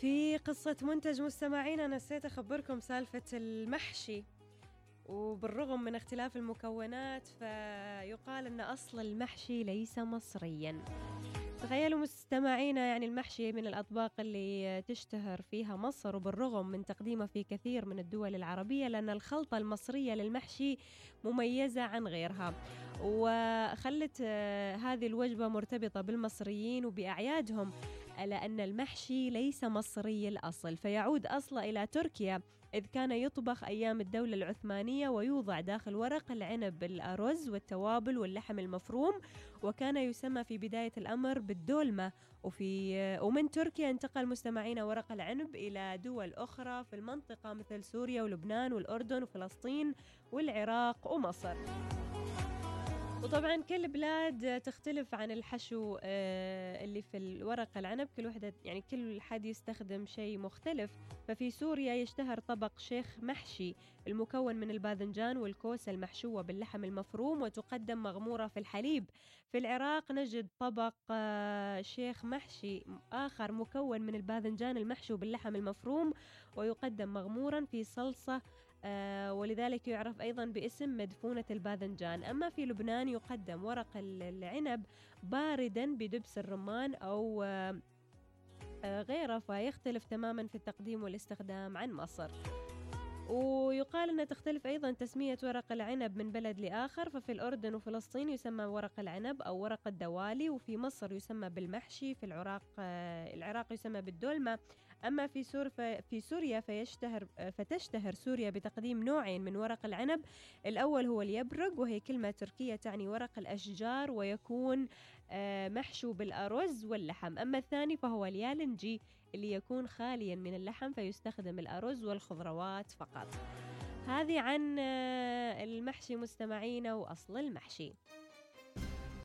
في قصة منتج مستمعين نسيت أخبركم سالفة المحشي. وبالرغم من اختلاف المكونات فيقال أن أصل المحشي ليس مصريا. تخيلوا مستمعينا يعني المحشي من الأطباق اللي تشتهر فيها مصر وبالرغم من تقديمه في كثير من الدول العربية لأن الخلطة المصرية للمحشي مميزة عن غيرها. وخلت آه، هذه الوجبة مرتبطة بالمصريين وبأعيادهم. لأن المحشي ليس مصري الأصل فيعود أصله إلى تركيا إذ كان يطبخ أيام الدولة العثمانية ويوضع داخل ورق العنب بالأرز والتوابل واللحم المفروم وكان يسمى في بداية الأمر بالدولمة. وفي ومن تركيا انتقل مستمعين ورق العنب إلى دول أخرى في المنطقة مثل سوريا ولبنان والأردن وفلسطين والعراق ومصر. وطبعا كل بلاد تختلف عن الحشو آه، اللي في الورق العنب. كل وحدة يعني كل حد يستخدم شيء مختلف. ففي سوريا يشتهر طبق شيخ محشي المكون من الباذنجان والكوسة المحشوة باللحم المفروم وتقدم مغمورة في الحليب. في العراق نجد طبق آه، شيخ محشي آخر مكون من الباذنجان المحشو باللحم المفروم ويقدم مغمورا في صلصة ولذلك يعرف أيضا باسم مدفونة الباذنجان. أما في لبنان يقدم ورق العنب باردا بدبس الرمان أو آه آه غيره فيختلف تماما في التقديم والاستخدام عن مصر. ويقال أنها تختلف أيضا تسمية ورق العنب من بلد لآخر ففي الأردن وفلسطين يسمى ورق العنب أو ورق الدوالي وفي مصر يسمى بالمحشي في العراق آه، العراق يسمى بالدولمة. أما في سور في سوريا فيشتهر فتشتهر سوريا بتقديم نوعين من ورق العنب. الأول هو اليبرق وهي كلمة تركية تعني ورق الأشجار ويكون آه، محشو بالأرز واللحم. أما الثاني فهو اليالنجي. اللي يكون خاليا من اللحم فيستخدم الأرز والخضروات فقط. هذه عن آه، المحشي مستمعينا وأصل المحشي.